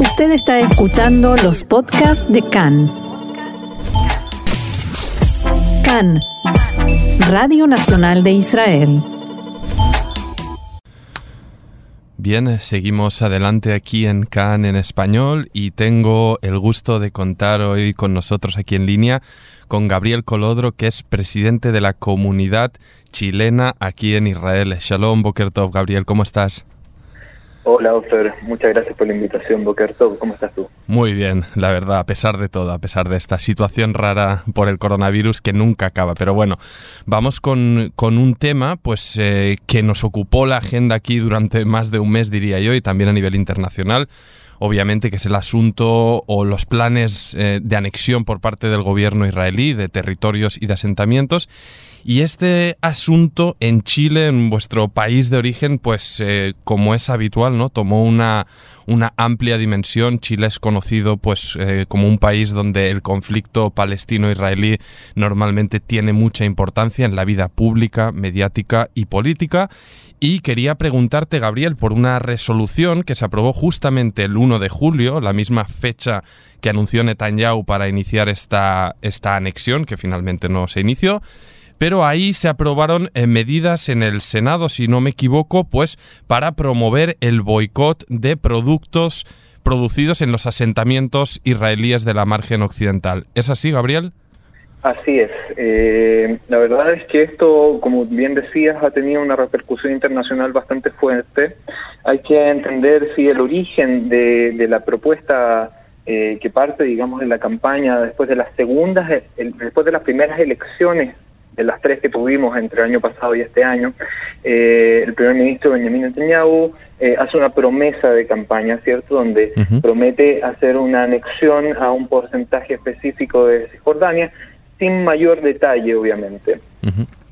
Usted está escuchando los podcasts de CAN. CAN, Radio Nacional de Israel. Bien, seguimos adelante aquí en CAN en español y tengo el gusto de contar hoy con nosotros aquí en línea con Gabriel Colodro, que es presidente de la comunidad chilena aquí en Israel. Shalom, Bokertov. Gabriel, ¿cómo estás? Hola, Ofer. Muchas gracias por la invitación, Bokertov. ¿Cómo estás tú? Muy bien, la verdad, a pesar de todo, a pesar de esta situación rara por el coronavirus que nunca acaba. Pero bueno, vamos con, con un tema pues eh, que nos ocupó la agenda aquí durante más de un mes, diría yo, y también a nivel internacional obviamente, que es el asunto o los planes eh, de anexión por parte del gobierno israelí de territorios y de asentamientos. Y este asunto en Chile, en vuestro país de origen, pues eh, como es habitual, ¿no? Tomó una, una amplia dimensión. Chile es conocido pues eh, como un país donde el conflicto palestino-israelí normalmente tiene mucha importancia en la vida pública, mediática y política. Y quería preguntarte, Gabriel, por una resolución que se aprobó justamente el 1 de julio, la misma fecha que anunció Netanyahu para iniciar esta, esta anexión, que finalmente no se inició. Pero ahí se aprobaron eh, medidas en el Senado, si no me equivoco, pues para promover el boicot de productos producidos en los asentamientos israelíes de la margen occidental. ¿Es así, Gabriel? Así es. Eh, la verdad es que esto, como bien decías, ha tenido una repercusión internacional bastante fuerte. Hay que entender si el origen de, la propuesta eh, que parte, digamos, de la campaña después de las segundas, después de las primeras elecciones de las tres que tuvimos entre el año pasado y este año, eh, el primer ministro Benjamin Netanyahu hace una promesa de campaña, ¿cierto?, donde promete hacer una anexión a un porcentaje específico de Cisjordania, sin mayor detalle, obviamente.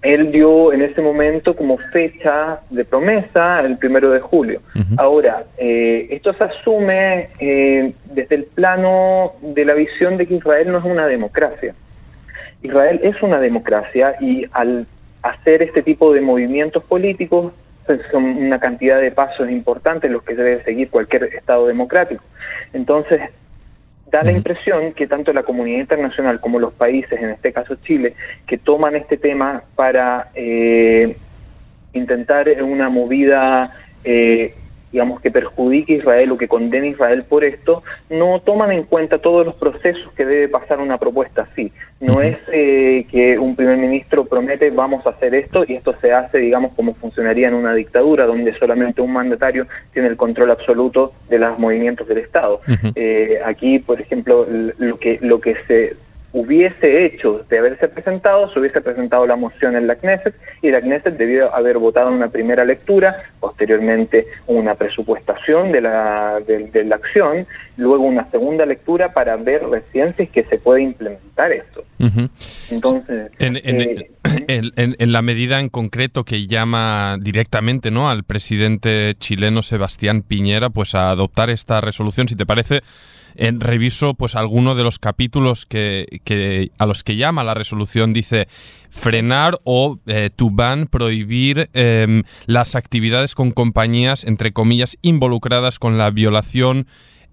Él dio en ese momento como fecha de promesa el primero de julio. Ahora, eh, esto se asume eh, desde el plano de la visión de que Israel no es una democracia. Israel es una democracia y al hacer este tipo de movimientos políticos pues, son una cantidad de pasos importantes los que debe seguir cualquier Estado democrático. Entonces, da la impresión que tanto la comunidad internacional como los países, en este caso Chile, que toman este tema para eh, intentar una movida eh, digamos, que perjudique a Israel o que condene a Israel por esto, no toman en cuenta todos los procesos que debe pasar una propuesta así. No es eh, que un primer ministro promete vamos a hacer esto y esto se hace, digamos, como funcionaría en una dictadura, donde solamente un mandatario tiene el control absoluto de los movimientos del Estado. Eh, aquí, por ejemplo, lo que, lo que se hubiese hecho de haberse presentado, se hubiese presentado la moción en la Knesset y la Knesset debió haber votado en una primera lectura, posteriormente una presupuestación de la, de, la acción, luego una segunda lectura para ver recién si es que se puede implementar esto. Entonces, eh, en, en, la medida en concreto que llama directamente ¿no? al presidente chileno Sebastián Piñera pues a adoptar esta resolución, si te parece, en reviso pues alguno de los capítulos que, a los que llama la resolución dice frenar o eh, to ban, prohibir em, las actividades con compañías, entre comillas, involucradas con la violación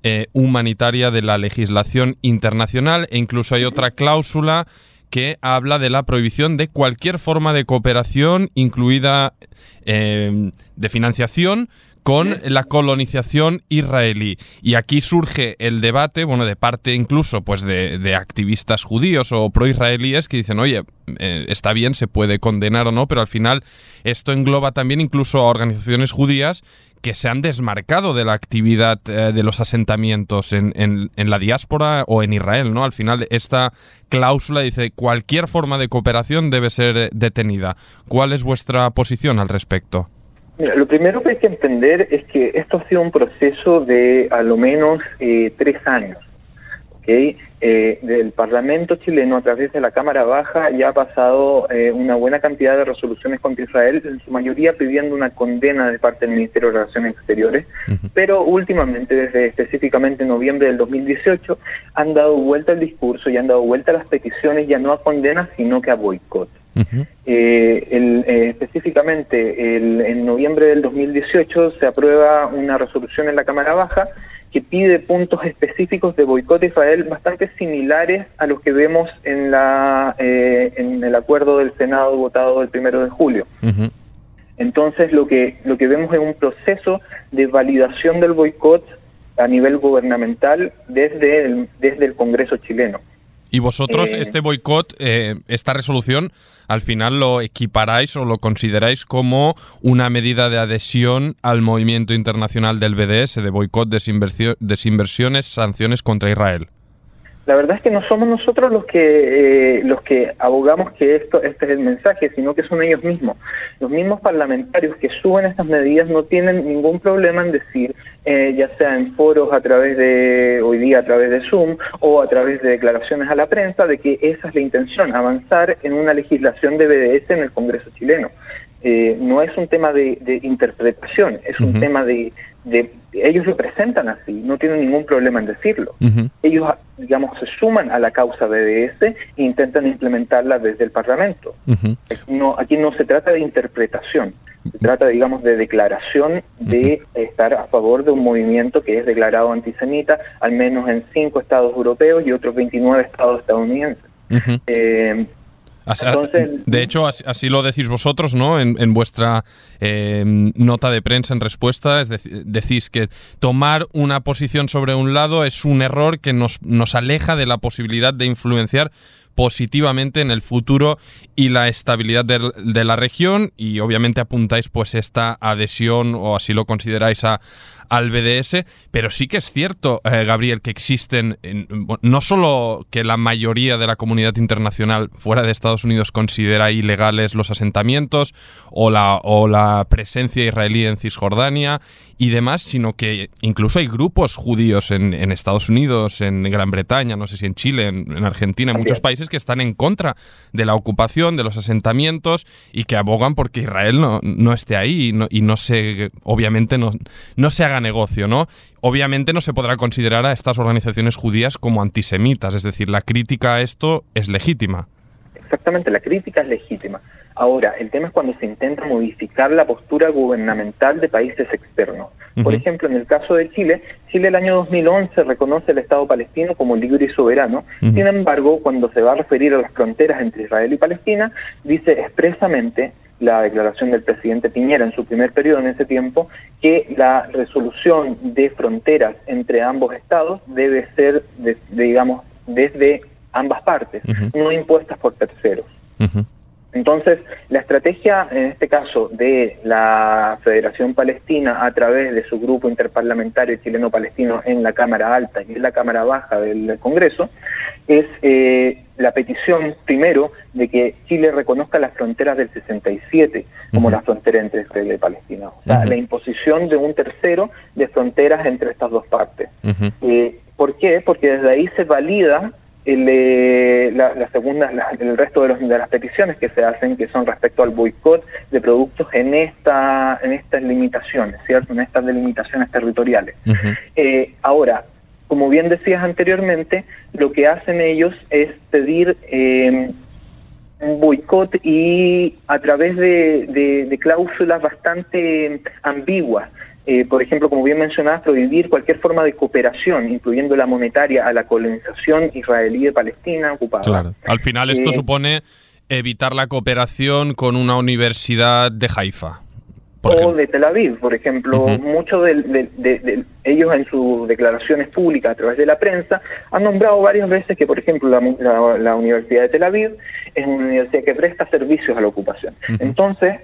eh, humanitaria de la legislación internacional. E incluso hay otra cláusula que habla de la prohibición de cualquier forma de cooperación, incluida em, de financiación, con la colonización israelí. Y aquí surge el debate, bueno, de parte incluso pues de, activistas judíos o pro-israelíes que dicen, oye, eh, está bien, se puede condenar o no, pero al final esto engloba también incluso a organizaciones judías que se han desmarcado de la actividad eh, de los asentamientos en, en, la diáspora o en Israel, ¿no? Al final esta cláusula dice cualquier forma de cooperación debe ser detenida. ¿Cuál es vuestra posición al respecto? Mira, lo primero que hay que entender es que esto ha sido un proceso de a lo menos eh, tres años. ¿okay? Eh, del Parlamento chileno a través de la Cámara Baja ya ha pasado eh, una buena cantidad de resoluciones contra Israel, en su mayoría pidiendo una condena de parte del Ministerio de Relaciones Exteriores, pero últimamente, desde específicamente noviembre del 2018, han dado vuelta el discurso y han dado vuelta las peticiones ya no a condena, sino que a boicot. Eh, el, eh, específicamente, el, en noviembre del 2018 se aprueba una resolución en la Cámara Baja que pide puntos específicos de boicot a Israel bastante similares a los que vemos en, la, eh, en el acuerdo del Senado votado el primero de julio. Entonces lo que, lo que vemos es un proceso de validación del boicot a nivel gubernamental desde el, desde el Congreso chileno. Y vosotros, eh, este boicot, eh, esta resolución, al final lo equiparáis o lo consideráis como una medida de adhesión al movimiento internacional del BDS, de boicot, desinversiones, sanciones contra Israel. La verdad es que no somos nosotros los que eh, los que abogamos que esto este es el mensaje, sino que son ellos mismos. Los mismos parlamentarios que suben estas medidas no tienen ningún problema en decir, eh, ya sea en foros a través de hoy día a través de Zoom o a través de declaraciones a la prensa, de que esa es la intención, avanzar en una legislación de BDS en el Congreso chileno. Eh, no es un tema de, interpretación, es un tema de, Ellos lo presentan así, no tienen ningún problema en decirlo. Ellos, digamos, se suman a la causa BDS e intentan implementarla desde el Parlamento. no, aquí no se trata de interpretación, se trata, digamos, de declaración de estar a favor de un movimiento que es declarado antisemita, al menos en cinco estados europeos y otros 29 estados estadounidenses de hecho, así, lo decís vosotros, ¿no? En, vuestra em, nota de prensa en respuesta, es decís que tomar una posición sobre un lado es un error que nos, nos aleja de la posibilidad de influenciar positivamente en el futuro y la estabilidad de, la región y obviamente apuntáis pues esta adhesión o así lo consideráis a, al BDS, pero sí que es cierto, eh, Gabriel, que existen no solo que la mayoría de la comunidad internacional fuera de Estados Unidos considera ilegales los asentamientos o la, o la presencia israelí en Cisjordania y demás, sino que incluso hay grupos judíos en, Estados Unidos, en Gran Bretaña, no sé si en Chile, en, Argentina, en muchos países que están en contra de la ocupación, de los asentamientos y que abogan porque Israel no, no esté ahí y no, y no se, obviamente no, no se haga negocio, ¿no? Obviamente no se podrá considerar a estas organizaciones judías como antisemitas, es decir, la crítica a esto es legítima. Exactamente, la crítica es legítima. Ahora, el tema es cuando se intenta modificar la postura gubernamental de países externos. Por ejemplo, en el caso de Chile, Chile el año 2011 reconoce el Estado palestino como libre y soberano. Sin embargo, cuando se va a referir a las fronteras entre Israel y Palestina, dice expresamente la declaración del presidente Piñera en su primer periodo en ese tiempo, que la resolución de fronteras entre ambos estados debe ser, digamos, desde ambas partes, no impuestas por terceros. Entonces, la estrategia, en este caso, de la Federación Palestina a través de su grupo interparlamentario chileno-palestino en la Cámara Alta y en la Cámara Baja del Congreso, es eh, la petición, primero, de que Chile reconozca las fronteras del 67 como la frontera entre Israel y Palestina. O sea, la imposición de un tercero de fronteras entre estas dos partes. Eh, ¿Por qué? Porque desde ahí se valida el, eh, la, segunda, el resto de, los, de, las peticiones que se hacen, que son respecto al boicot de productos en esta en estas limitaciones, ¿cierto? En estas delimitaciones territoriales. eh, ahora, como bien decías anteriormente, lo que hacen ellos es pedir eh, un boicot y a través de, de cláusulas bastante ambiguas. Eh, por ejemplo, como bien mencionabas, prohibir cualquier forma de cooperación, incluyendo la monetaria, a la colonización israelí de Palestina ocupada. Claro. Al final esto eh, supone evitar la cooperación con una universidad de Haifa. o de Tel Aviv, por ejemplo. Muchos de, ellos en sus declaraciones públicas a través de la prensa han nombrado varias veces que, por ejemplo, la, Universidad de Tel Aviv es una universidad que presta servicios a la ocupación. Entonces,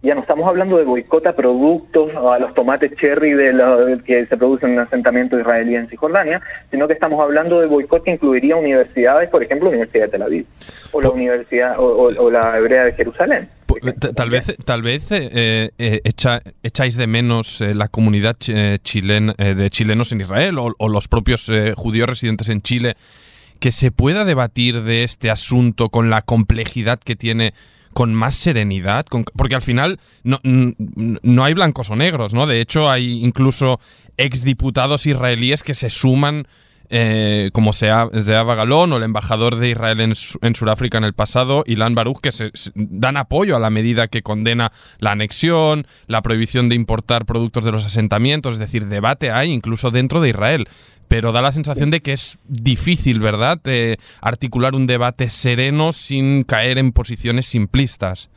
ya no estamos hablando de boicot a productos o a los tomates cherry de que se producen en un asentamiento israelí en Cisjordania, sino que estamos hablando de boicot que incluiría universidades, por ejemplo, la Universidad de Tel Aviv o la Universidad o, la Hebrea de Jerusalén. Tal vez, tal vez eh, eh, echáis de menos eh, la comunidad chilen, de chilenos en Israel o, o los propios judíos residentes en Chile, que se pueda debatir de este asunto con la complejidad que tiene con más serenidad, porque al final no, no, hay blancos o negros, ¿no? De hecho, hay incluso exdiputados israelíes que se suman eh, como sea Zeava Galón o el embajador de Israel en, Sudáfrica en el pasado, Ilan Baruch, que se, dan apoyo a la medida que condena la anexión, la prohibición de importar productos de los asentamientos, es decir, debate hay incluso dentro de Israel pero da la sensación de que es difícil, ¿verdad?, articular un debate sereno sin caer en posiciones simplistas.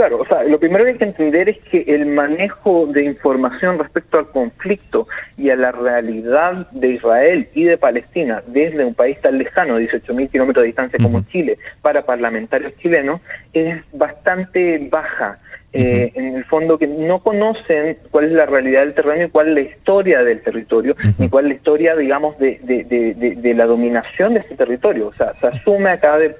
Claro, o sea, lo primero que hay que entender es que el manejo de información respecto al conflicto y a la realidad de Israel y de Palestina desde un país tan lejano, 18.000 kilómetros de distancia como Chile, para parlamentarios chilenos, es bastante baja. Eh, en el fondo que no conocen cuál es la realidad del terreno y cuál es la historia del territorio, ni cuál es la historia, digamos, de, de, de, la dominación de ese territorio. O sea, se asume acá de,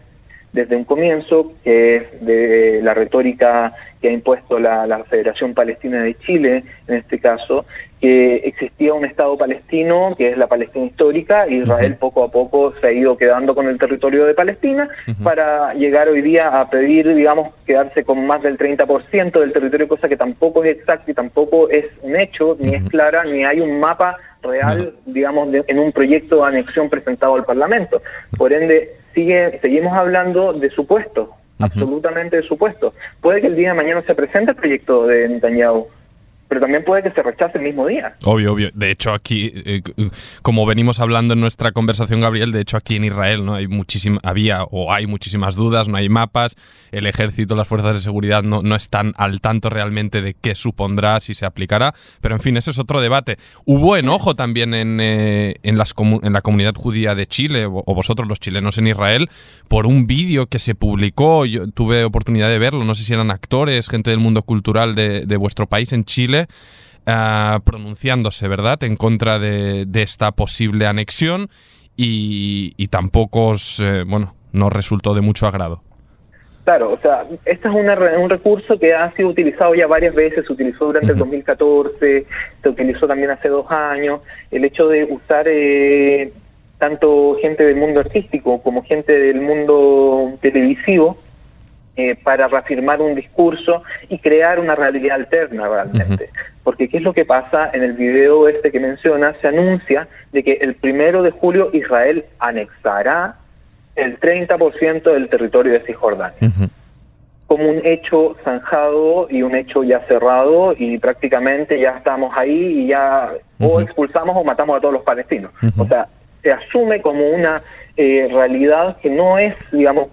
desde un comienzo, que es de la retórica que ha impuesto la, la, Federación Palestina de Chile, en este caso, que existía un Estado palestino, que es la Palestina histórica, y Israel poco a poco se ha ido quedando con el territorio de Palestina, para llegar hoy día a pedir, digamos, quedarse con más del 30% del territorio, cosa que tampoco es exacta y tampoco es un hecho, ni es clara, ni hay un mapa real, digamos, en un proyecto de anexión presentado al Parlamento. Por ende, sigue, seguimos hablando de supuestos, absolutamente de supuestos. Puede que el día de mañana se presente el proyecto de Netanyahu, pero también puede que se rechace el mismo día. Obvio, obvio. De hecho, aquí, eh, como venimos hablando en nuestra conversación, Gabriel, de hecho aquí en Israel no hay muchísima, había o hay muchísimas dudas, no hay mapas, el ejército, las fuerzas de seguridad no, no están al tanto realmente de qué supondrá, si se aplicará, pero en fin, ese es otro debate. Hubo enojo también en, eh, en, las en la comunidad judía de Chile, o, vosotros los chilenos en Israel, por un vídeo que se publicó, yo tuve oportunidad de verlo, no sé si eran actores, gente del mundo cultural de, de vuestro país en Chile, eh, pronunciándose, ¿verdad?, en contra de, esta posible anexión y, tampoco, eh, bueno, no resultó de mucho agrado. Claro, o sea, este es un recurso que ha sido utilizado ya varias veces, se utilizó durante el 2014, se utilizó también hace dos años, el hecho de usar eh, tanto gente del mundo artístico como gente del mundo televisivo eh, para reafirmar un discurso y crear una realidad alterna realmente. Porque ¿qué es lo que pasa en el video este que menciona? Se anuncia de que el primero de julio Israel anexará el 30% del territorio de Cisjordania. Como un hecho zanjado y un hecho ya cerrado y prácticamente ya estamos ahí y ya o expulsamos o matamos a todos los palestinos. O sea, se asume como una eh, realidad que no es, digamos,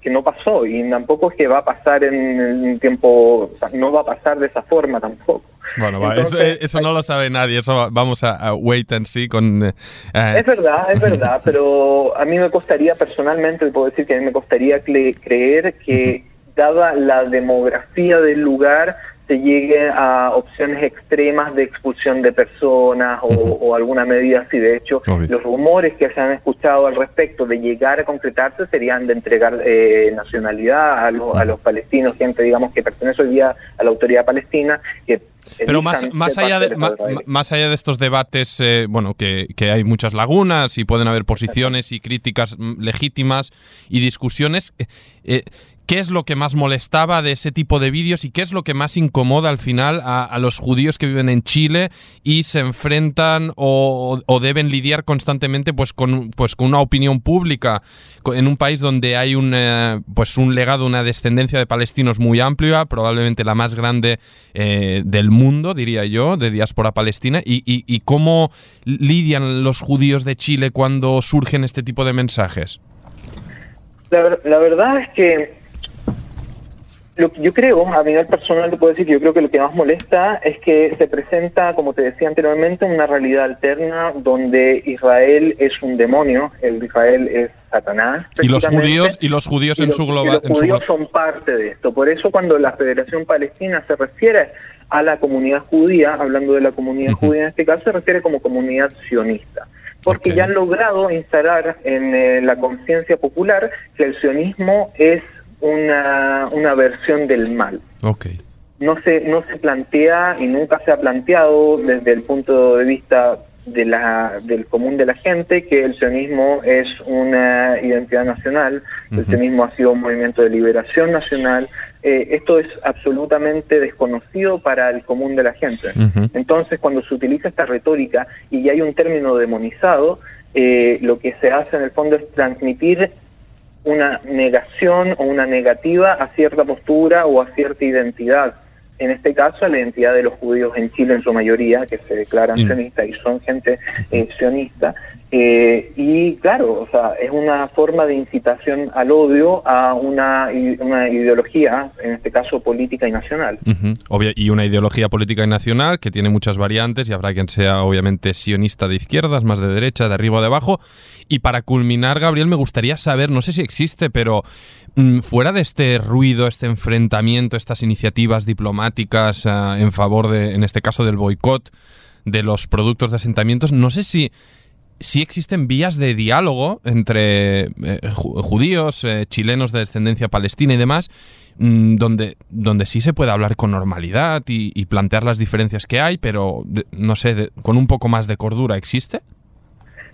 que no pasó y tampoco es que va a pasar en el tiempo, o sea, no va a pasar de esa forma tampoco. Bueno, eso, no lo sabe nadie, eso vamos a, wait and see con... Eh, es verdad, es verdad, pero a mí me costaría personalmente, puedo decir que a mí me costaría creer que dada la demografía del lugar, se llegue a opciones extremas de expulsión de personas o, alguna medida así. De hecho, los rumores que se han escuchado al respecto de llegar a concretarse serían de entregar eh, nacionalidad a, los palestinos, gente, digamos, que pertenece hoy día a la autoridad palestina, que pero más, más, allá de, más, allá de estos debates, eh, bueno, que, que, hay muchas lagunas y pueden haber posiciones y críticas mm, legítimas y discusiones, eh, eh ¿Qué es lo que más molestaba de ese tipo de vídeos y qué es lo que más incomoda al final a, los judíos que viven en Chile y se enfrentan o, deben lidiar constantemente pues con, pues con una opinión pública en un país donde hay un, eh, pues un legado, una descendencia de palestinos muy amplia, probablemente la más grande eh, del mundo, diría yo, de diáspora palestina, y, y cómo lidian los judíos de Chile cuando surgen este tipo de mensajes? La, la, verdad es que lo que yo creo, a nivel personal te puedo decir que yo creo que lo que más molesta es que se presenta, como te decía anteriormente, una realidad alterna donde Israel es un demonio, el Israel es Satanás. Y los judíos y los judíos en su global. Los judíos son parte de esto. Por eso cuando la Federación Palestina se refiere a la comunidad judía, hablando de la comunidad judía en este caso, se refiere como comunidad sionista porque ya han logrado instalar en eh, la conciencia popular que el sionismo es una, una versión del mal. Okay. No se, no se plantea y nunca se ha planteado desde el punto de vista de la, del común de la gente que el sionismo es una identidad nacional, el sionismo ha sido un movimiento de liberación nacional, eh, esto es absolutamente desconocido para el común de la gente. Entonces, cuando se utiliza esta retórica y hay un término demonizado, eh, lo que se hace en el fondo es transmitir una negación o una negativa a cierta postura o a cierta identidad en este caso la identidad de los judíos en Chile en su mayoría, que se declaran sionistas y son gente eh, sionista. Eh, y claro, o sea, es una forma de incitación al odio a una, una ideología, en este caso política y nacional. y una ideología política y nacional que tiene muchas variantes y habrá quien sea obviamente sionista de izquierdas, más de derecha, de arriba o de abajo. Y para culminar, Gabriel, me gustaría saber, no sé si existe, pero mm, fuera de este ruido, este enfrentamiento, estas iniciativas diplomáticas eh, en favor de, en este caso, del boicot de los productos de asentamientos, no sé si si existen vías de diálogo entre eh, judíos, eh, chilenos de descendencia palestina y demás, mm, donde, donde sí se puede hablar con normalidad y, plantear las diferencias que hay, pero no sé, con un poco más de cordura, ¿existe?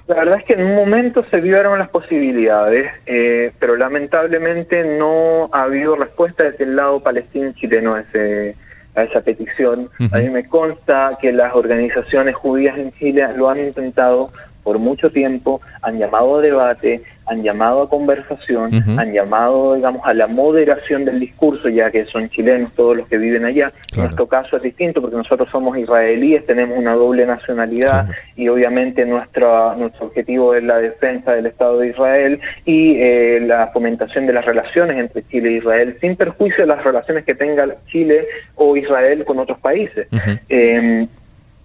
La verdad es que en un momento se vieron las posibilidades, eh, pero lamentablemente no ha habido respuesta desde el lado palestino chileno a, ese, a esa petición. A mí me consta que las organizaciones judías en Chile lo han intentado por mucho tiempo, han llamado a debate, han llamado a conversación, han llamado, digamos, a la moderación del discurso, ya que son chilenos todos los que viven allá. Nuestro caso es distinto porque nosotros somos israelíes, tenemos una doble nacionalidad y obviamente nuestro, nuestro objetivo es la defensa del Estado de Israel y eh, la fomentación de las relaciones entre Chile e Israel, sin perjuicio de las relaciones que tenga Chile o Israel con otros países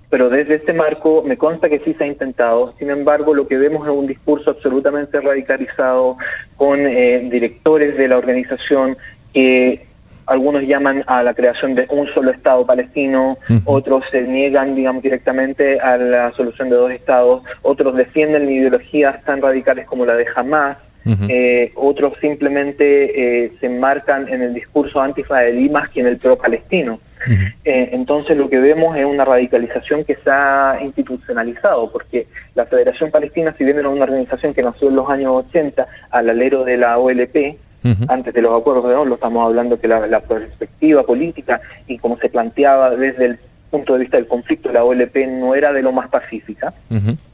pero desde este marco me consta que sí se ha intentado. Sin embargo, lo que vemos es un discurso absolutamente radicalizado con eh, directores de la organización que algunos llaman a la creación de un solo Estado palestino, otros se niegan, digamos, directamente a la solución de dos Estados, otros defienden ideologías tan radicales como la de Hamas, eh, otros simplemente eh, se enmarcan en el discurso anti-israelí más que en el pro-palestino. Eh, entonces lo que vemos es una radicalización que se ha institucionalizado, porque la Federación Palestina, si bien era una organización que nació en los años 80 al alero de la OLP, antes de los acuerdos de Oslo, estamos hablando que la, perspectiva política y como se planteaba desde el punto de vista del conflicto, la OLP no era de lo más pacífica.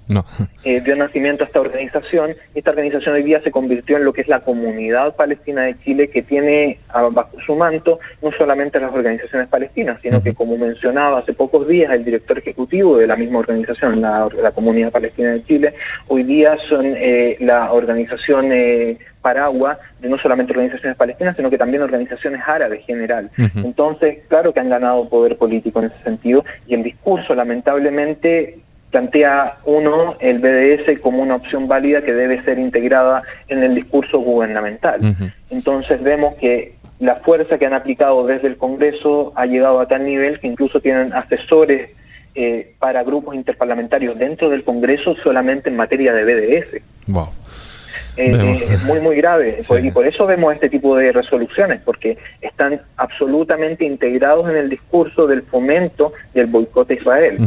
No. Eh, dio nacimiento a esta organización. Esta organización hoy día se convirtió en lo que es la comunidad palestina de Chile, que tiene bajo su manto no solamente las organizaciones palestinas, sino que, como mencionaba hace pocos días el director ejecutivo de la misma organización, la, comunidad palestina de Chile, hoy día son eh, la organización eh, paraguas de no solamente organizaciones palestinas, sino que también organizaciones árabes general. Entonces, claro que han ganado poder político en ese sentido y el discurso, lamentablemente, plantea uno el BDS como una opción válida que debe ser integrada en el discurso gubernamental. Entonces vemos que la fuerza que han aplicado desde el Congreso ha llegado a tal nivel que incluso tienen asesores eh, para grupos interparlamentarios dentro del Congreso solamente en materia de BDS. Wow. Eh, es muy, muy grave. Y por eso vemos este tipo de resoluciones, porque están absolutamente integrados en el discurso del fomento del boicot a Israel.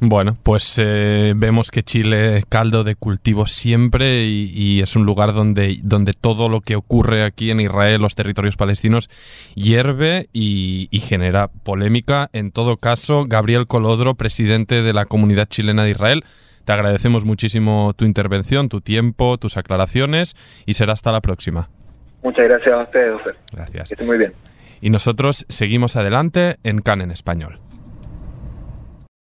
Bueno, pues eh, vemos que Chile es caldo de cultivo siempre y, es un lugar donde, donde todo lo que ocurre aquí en Israel, los territorios palestinos, hierve y, genera polémica. En todo caso, Gabriel Colodro, presidente de la comunidad chilena de Israel, te agradecemos muchísimo tu intervención, tu tiempo, tus aclaraciones y será hasta la próxima. Muchas gracias a ustedes, Gracias. Que muy bien. Y nosotros seguimos adelante en CAN en español.